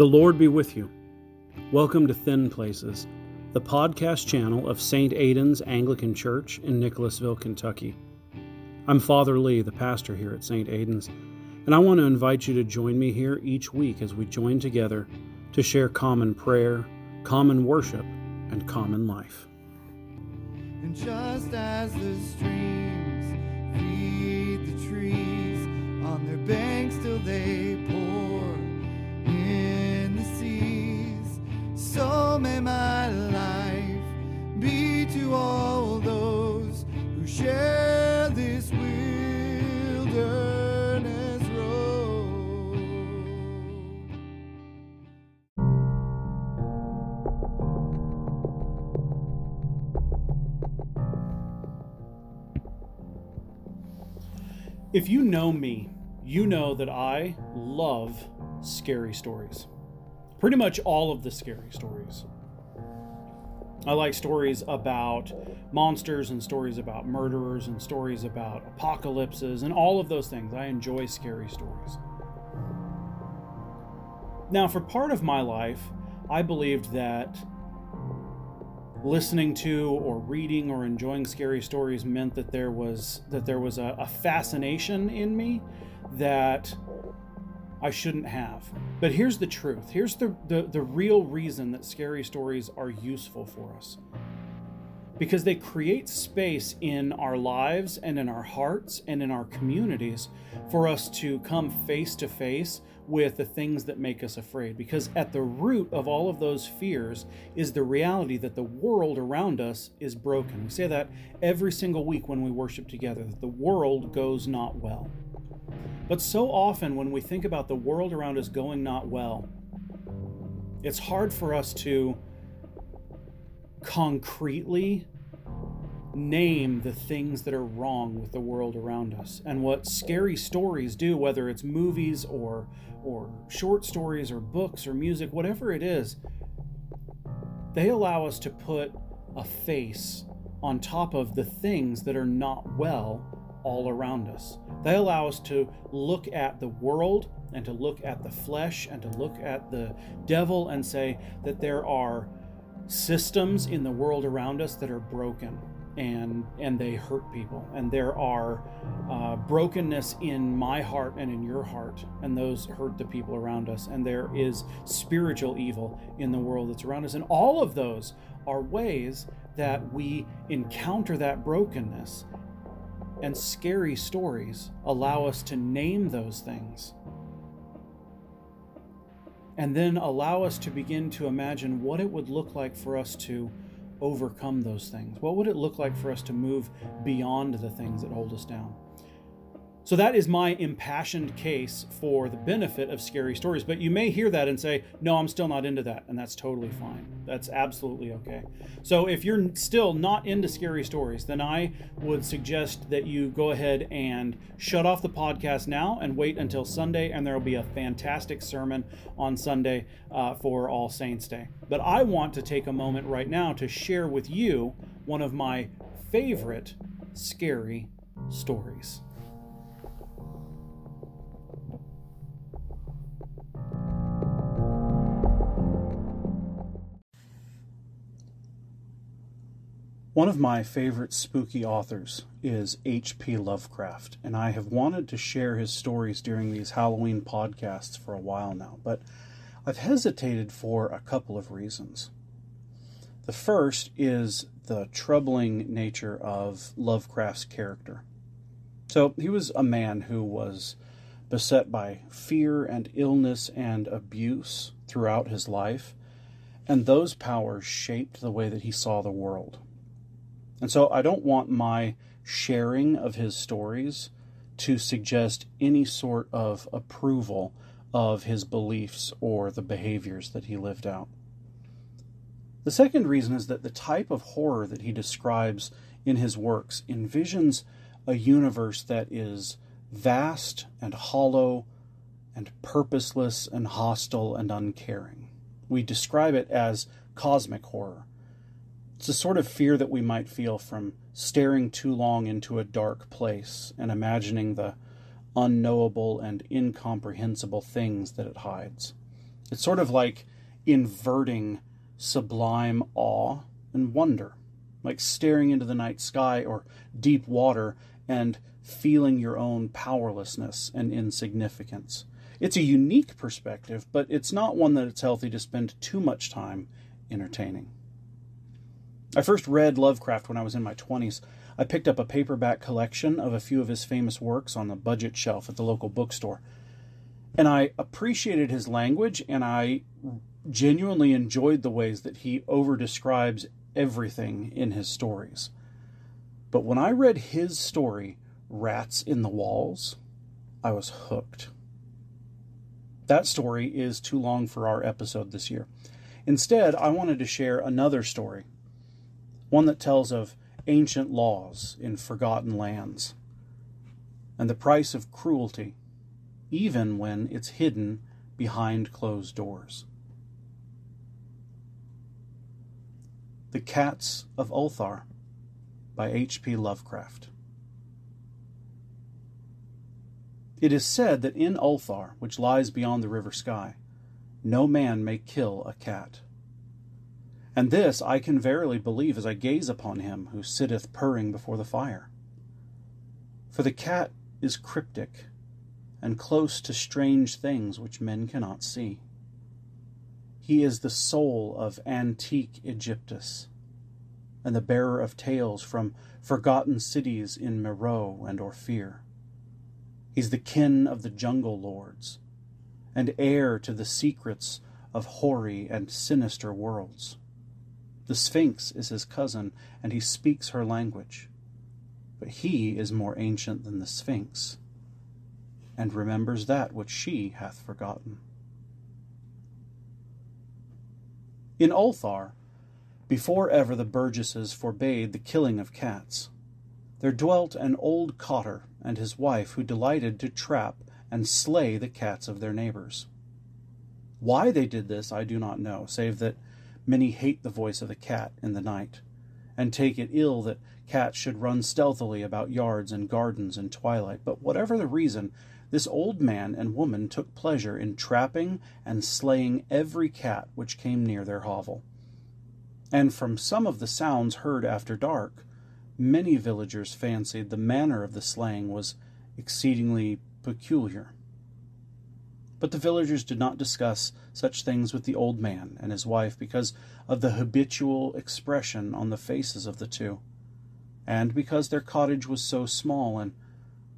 The Lord be with you. Welcome to Thin Places, the podcast channel of St. Aidan's Anglican Church in Nicholasville, Kentucky. I'm Father Lee, the pastor here at St. Aidan's, and I want to invite you to join me here each week as we join together to share common prayer, common worship, and common life. And just as the streams feed the trees on their banks till they pour so may my life be to all those who share this wilderness road. If you know me, you know that I love scary stories. Pretty much all of the scary stories. I like stories about monsters and stories about murderers and stories about apocalypses and all of those things. I enjoy scary stories. Now, for part of my life, I believed that listening to or reading or enjoying scary stories meant that there was that there was a, a fascination in me that I shouldn't have. But here's the truth. Here's the, the, the real reason that scary stories are useful for us. Because they create space in our lives and in our hearts and in our communities for us to come face to face with the things that make us afraid. Because at the root of all of those fears is the reality that the world around us is broken. We say that every single week when we worship together, that the world goes not well. But so often when we think about the world around us going not well, it's hard for us to concretely name the things that are wrong with the world around us. And what scary stories do, whether it's movies or or short stories or books or music, whatever it is, they allow us to put a face on top of the things that are not well all around us. They allow us to look at the world and to look at the flesh and to look at the devil and say that there are systems in the world around us that are broken and and they hurt people. And there are uh, brokenness in my heart and in your heart and those hurt the people around us. And there is spiritual evil in the world that's around us. And all of those are ways that we encounter that brokenness and scary stories allow us to name those things and then allow us to begin to imagine what it would look like for us to overcome those things? What would it look like for us to move beyond the things that hold us down? So that is my impassioned case for the benefit of scary stories. But you may hear that and say, no, I'm still not into that. And that's totally fine. That's absolutely okay. So if you're still not into scary stories, then I would suggest that you go ahead and shut off the podcast now and wait until Sunday. And there will be a fantastic sermon on Sunday uh, for All Saints Day. But I want to take a moment right now to share with you one of my favorite scary stories. One of my favorite spooky authors is H.P. Lovecraft, and I have wanted to share his stories during these Halloween podcasts for a while now, but I've hesitated for a couple of reasons. The first is the troubling nature of Lovecraft's character. So, he was a man who was beset by fear and illness and abuse throughout his life, and those powers shaped the way that he saw the world. And so I don't want my sharing of his stories to suggest any sort of approval of his beliefs or the behaviors that he lived out. The second reason is that the type of horror that he describes in his works envisions a universe that is vast and hollow and purposeless and hostile and uncaring. We describe it as cosmic horror. It's a sort of fear that we might feel from staring too long into a dark place and imagining the unknowable and incomprehensible things that it hides. It's sort of like inverting sublime awe and wonder, like staring into the night sky or deep water and feeling your own powerlessness and insignificance. It's a unique perspective, but it's not one that it's healthy to spend too much time entertaining. I first read Lovecraft when I was in my 20s. I picked up a paperback collection of a few of his famous works on the budget shelf at the local bookstore. And I appreciated his language and I genuinely enjoyed the ways that he overdescribes everything in his stories. But when I read his story, Rats in the Walls, I was hooked. That story is too long for our episode this year. Instead, I wanted to share another story, one that tells of ancient laws in forgotten lands and the price of cruelty, even when it's hidden behind closed doors. The Cats of Ulthar by H.P. Lovecraft. It is said that in Ulthar, which lies beyond the river Skai, no man may kill a cat. And this I can verily believe as I gaze upon him who sitteth purring before the fire. For the cat is cryptic, and close to strange things which men cannot see. He is the soul of antique Aegyptus, and the bearer of tales from forgotten cities in Meroe and Ophir. He's the kin of the jungle lords, and heir to the secrets of hoary and sinister worlds. The Sphinx is his cousin, and he speaks her language. But he is more ancient than the Sphinx, and remembers that which she hath forgotten. In Ulthar, before ever the Burgesses forbade the killing of cats, there dwelt an old cotter and his wife who delighted to trap and slay the cats of their neighbors. Why they did this I do not know, save that many hate the voice of the cat in the night, and take it ill that cats should run stealthily about yards and gardens in twilight. But whatever the reason, this old man and woman took pleasure in trapping and slaying every cat which came near their hovel. And from some of the sounds heard after dark, many villagers fancied the manner of the slaying was exceedingly peculiar. But the villagers did not discuss such things with the old man and his wife because of the habitual expression on the faces of the two, and because their cottage was so small and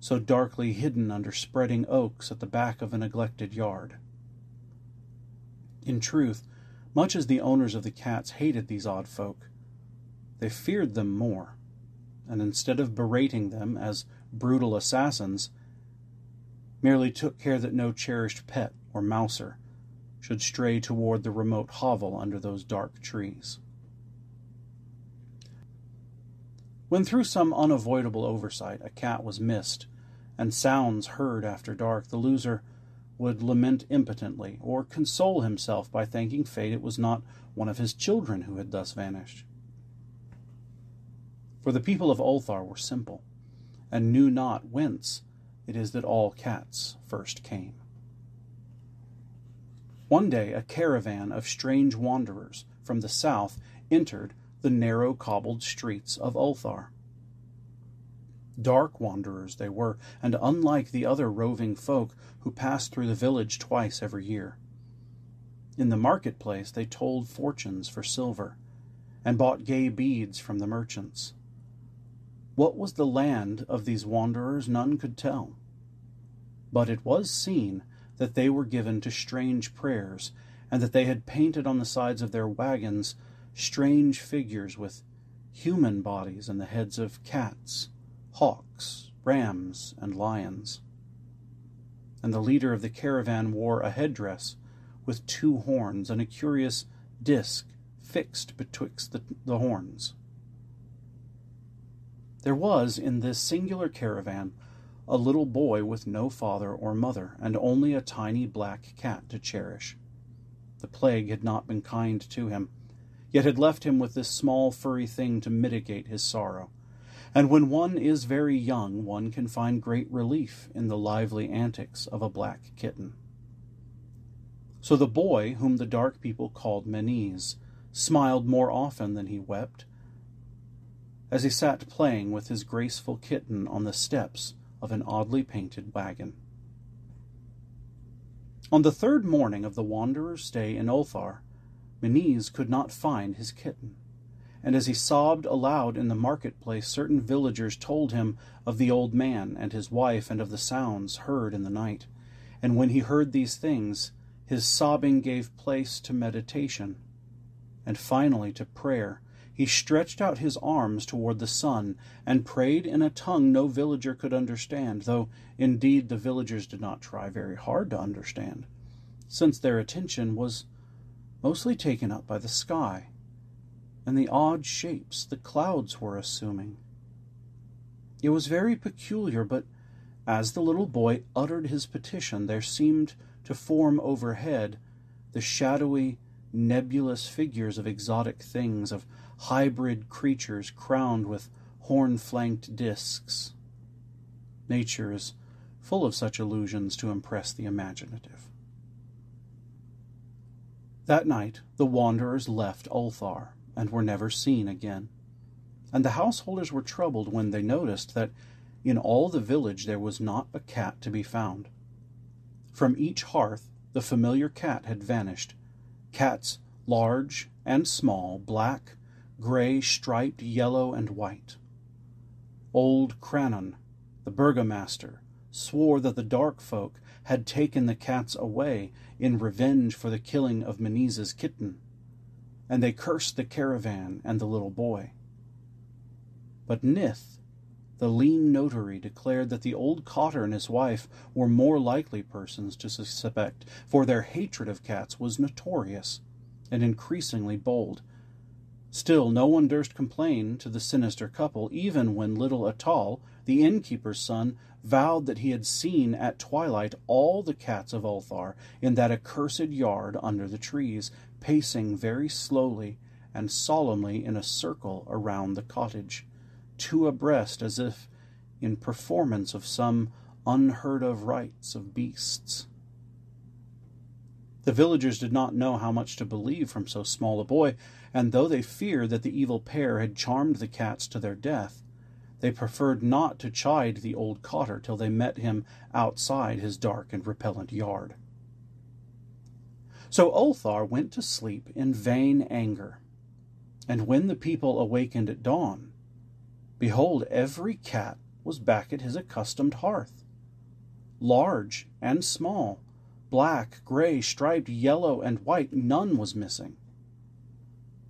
so darkly hidden under spreading oaks at the back of a neglected yard. In truth, much as the owners of the cats hated these odd folk, they feared them more, and instead of berating them as brutal assassins, merely took care that no cherished pet or mouser should stray toward the remote hovel under those dark trees. When through some unavoidable oversight a cat was missed, and sounds heard after dark, the loser would lament impotently, or console himself by thanking fate it was not one of his children who had thus vanished. For the people of Ulthar were simple, and knew not whence it is that all cats first came. One day a caravan of strange wanderers from the south entered the narrow cobbled streets of Ulthar. Dark wanderers they were, and unlike the other roving folk who passed through the village twice every year. In the marketplace they told fortunes for silver, and bought gay beads from the merchants. What was the land of these wanderers none could tell. But it was seen that they were given to strange prayers, and that they had painted on the sides of their wagons strange figures with human bodies and the heads of cats, hawks, rams, and lions. And the leader of the caravan wore a headdress with two horns and a curious disk fixed betwixt the, the horns. There was in this singular caravan a little boy with no father or mother, and only a tiny black cat to cherish. The plague had not been kind to him, yet had left him with this small furry thing to mitigate his sorrow. And when one is very young, one can find great relief in the lively antics of a black kitten. So the boy, whom the dark people called Menes, smiled more often than he wept, as he sat playing with his graceful kitten on the steps of an oddly painted wagon. On the third morning of the wanderer's stay in Ulthar, Menes could not find his kitten, and as he sobbed aloud in the marketplace, certain villagers told him of the old man and his wife and of the sounds heard in the night. And when he heard these things, his sobbing gave place to meditation, and finally to prayer. He stretched out his arms toward the sun and prayed in a tongue no villager could understand, though indeed the villagers did not try very hard to understand, since their attention was mostly taken up by the sky and the odd shapes the clouds were assuming. It was very peculiar, but as the little boy uttered his petition, there seemed to form overhead the shadowy, nebulous figures of exotic things, of hybrid creatures crowned with horn flanked disks. Nature is full of such illusions to impress the imaginative. That night the wanderers left Ulthar and were never seen again. And the householders were troubled when they noticed that in all the village there was not a cat to be found. From each hearth the familiar cat had vanished. Cats large and small, black, gray, striped, yellow, and white. Old Kranon, the burgomaster, swore that the dark folk had taken the cats away in revenge for the killing of Menes's kitten, and they cursed the caravan and the little boy. But Nith, the lean notary, declared that the old cotter and his wife were more likely persons to suspect, for their hatred of cats was notorious and increasingly bold. Still, no one durst complain to the sinister couple, even when little Atal, the innkeeper's son, vowed that he had seen at twilight all the cats of Ulthar in that accursed yard under the trees, pacing very slowly and solemnly in a circle around the cottage, two abreast as if in performance of some unheard of rites of beasts. The villagers did not know how much to believe from so small a boy, and though they feared that the evil pair had charmed the cats to their death, they preferred not to chide the old cotter till they met him outside his dark and repellent yard. So Ulthar went to sleep in vain anger. And when the people awakened at dawn, behold, every cat was back at his accustomed hearth. Large and small, black, gray, striped, yellow, and white, none was missing.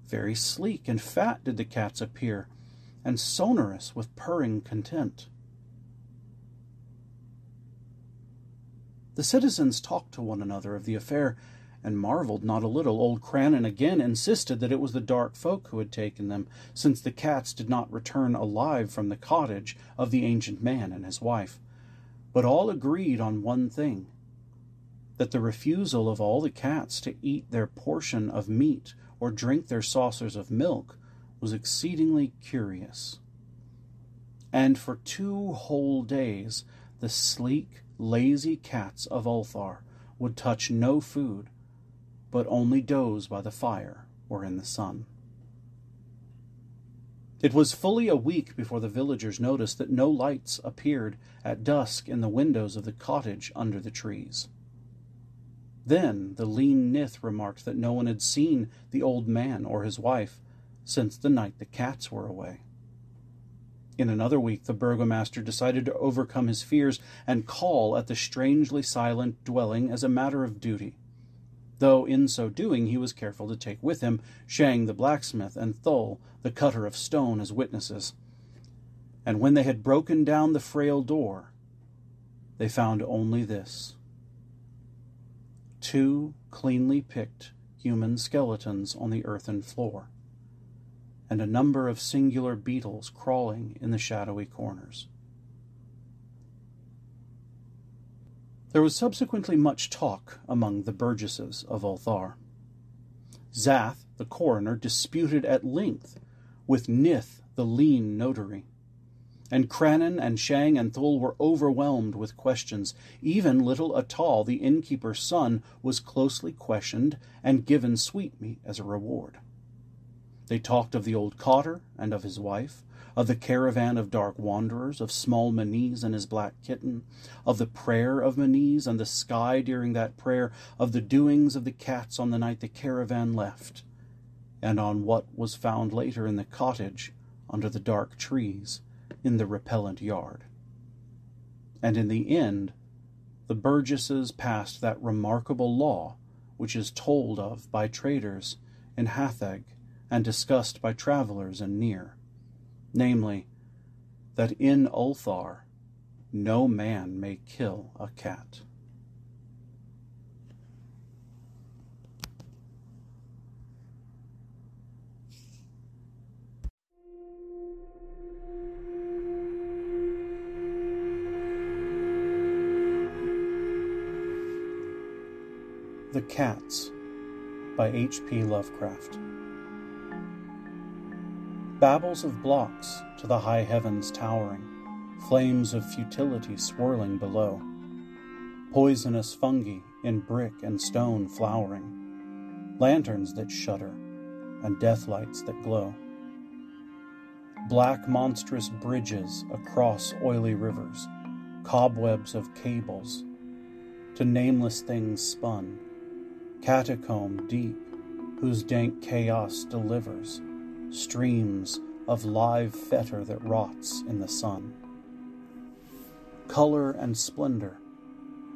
Very sleek and fat did the cats appear, and sonorous with purring content. The citizens talked to one another of the affair, and marveled not a little. Old Kranon again insisted that it was the dark folk who had taken them, since the cats did not return alive from the cottage of the ancient man and his wife. But all agreed on one thing that the refusal of all the cats to eat their portion of meat or drink their saucers of milk was exceedingly curious. And for two whole days the sleek, lazy cats of Ulthar would touch no food, but only doze by the fire or in the sun. It was fully a week before the villagers noticed that no lights appeared at dusk in the windows of the cottage under the trees. Then the lean Nith remarked that no one had seen the old man or his wife since the night the cats were away. In another week, the burgomaster decided to overcome his fears and call at the strangely silent dwelling as a matter of duty, though in so doing he was careful to take with him Shang the blacksmith and Thul the cutter of stone as witnesses. And when they had broken down the frail door, they found only this two cleanly picked human skeletons on the earthen floor, and a number of singular beetles crawling in the shadowy corners. There was subsequently much talk among the burgesses of Ulthar. Zath, the coroner, disputed at length with Nith, the lean notary, And Kranon and Shang and Thul were overwhelmed with questions. Even little Atal, the innkeeper's son, was closely questioned and given sweetmeat as a reward. They talked of the old cotter and of his wife, of the caravan of dark wanderers, of small Menes and his black kitten, of the prayer of Menes and the sky during that prayer, of the doings of the cats on the night the caravan left, and on what was found later in the cottage under the dark trees in the repellent yard. And in the end, the Burgesses passed that remarkable law which is told of by traders in Hatheg and discussed by travelers in Nir namely, that in Ulthar no man may kill a cat. The Cats by H.P. Lovecraft Babels of blocks to the high heavens towering, flames of futility swirling below, poisonous fungi in brick and stone flowering, lanterns that shudder, and deathlights that glow. Black monstrous bridges across oily rivers, cobwebs of cables, to nameless things spun, catacomb deep, whose dank chaos delivers streams of live fetor that rots in the sun. Color and splendor,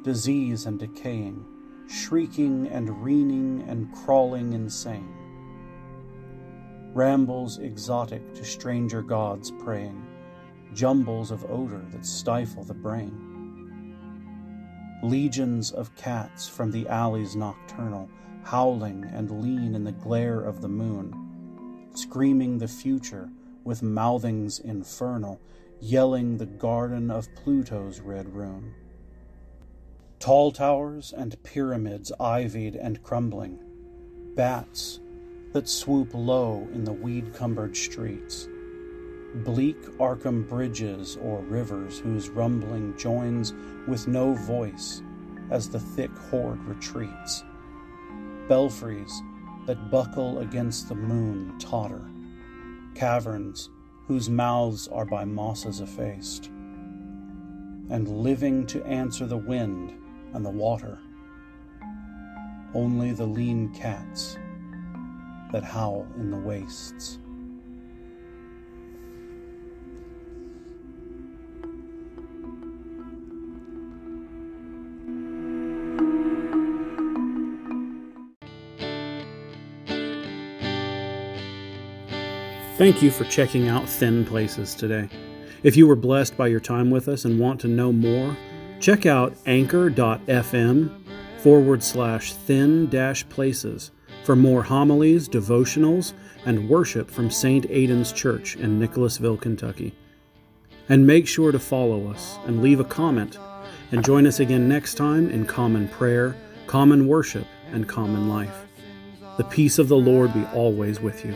disease and decaying, shrieking and reeling and crawling insane. Rambles exotic to stranger gods praying, jumbles of odor that stifle the brain. Legions of cats from the alleys nocturnal, howling and lean in the glare of the moon screaming the future with mouthings infernal, yelling the garden of Pluto's red rune. Tall towers and pyramids ivied and crumbling, bats that swoop low in the weed cumbered streets, bleak Arkham bridges or rivers whose rumbling joins with no voice as the thick horde retreats, belfries that buckle against the moon totter, caverns whose mouths are by mosses effaced, and living to answer the wind and the water. Only the lean cats that howl in the wastes. Thank you for checking out Thin Places today. If you were blessed by your time with us and want to know more, check out anchor.fm forward slash thin dash places for more homilies, devotionals, and worship from St. Aidan's Church in Nicholasville, Kentucky. And make sure to follow us and leave a comment. And join us again next time in common prayer, common worship, and common life. The peace of the Lord be always with you.